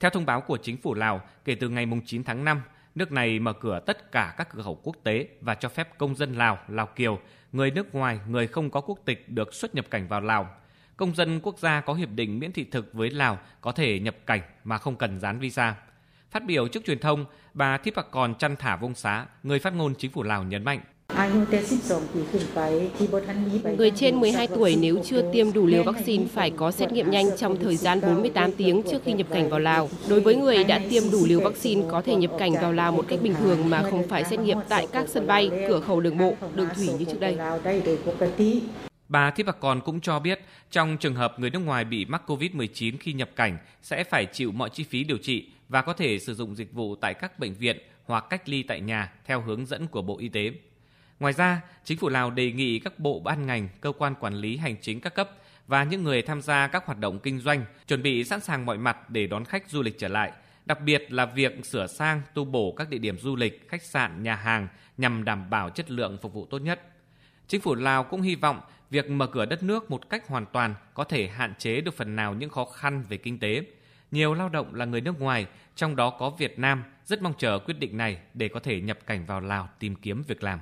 Theo thông báo của chính phủ Lào, kể từ ngày 9 tháng 5, nước này mở cửa tất cả các cửa khẩu quốc tế và cho phép công dân Lào, Lào Kiều, người nước ngoài, người không có quốc tịch được xuất nhập cảnh vào Lào. Công dân quốc gia có hiệp định miễn thị thực với Lào có thể nhập cảnh mà không cần dán visa. Phát biểu trước truyền thông, bà Thipakon Chăn Thả Vông Xá, người phát ngôn chính phủ Lào nhấn mạnh. Người trên 12 tuổi nếu chưa tiêm đủ liều vaccine phải có xét nghiệm nhanh trong thời gian 48 tiếng trước khi nhập cảnh vào Lào. Đối với người đã tiêm đủ liều vaccine có thể nhập cảnh vào Lào một cách bình thường mà không phải xét nghiệm tại các sân bay, cửa khẩu đường bộ, đường thủy như trước đây. Bà Thipakon cũng cho biết trong trường hợp người nước ngoài bị mắc COVID-19 khi nhập cảnh sẽ phải chịu mọi chi phí điều trị và có thể sử dụng dịch vụ tại các bệnh viện hoặc cách ly tại nhà theo hướng dẫn của Bộ Y tế. Ngoài ra, chính phủ Lào đề nghị các bộ ban ngành, cơ quan quản lý hành chính các cấp và những người tham gia các hoạt động kinh doanh chuẩn bị sẵn sàng mọi mặt để đón khách du lịch trở lại, đặc biệt là việc sửa sang, tu bổ các địa điểm du lịch, khách sạn, nhà hàng nhằm đảm bảo chất lượng phục vụ tốt nhất. Chính phủ Lào cũng hy vọng việc mở cửa đất nước một cách hoàn toàn có thể hạn chế được phần nào những khó khăn về kinh tế. Nhiều lao động là người nước ngoài, trong đó có Việt Nam, rất mong chờ quyết định này để có thể nhập cảnh vào Lào tìm kiếm việc làm.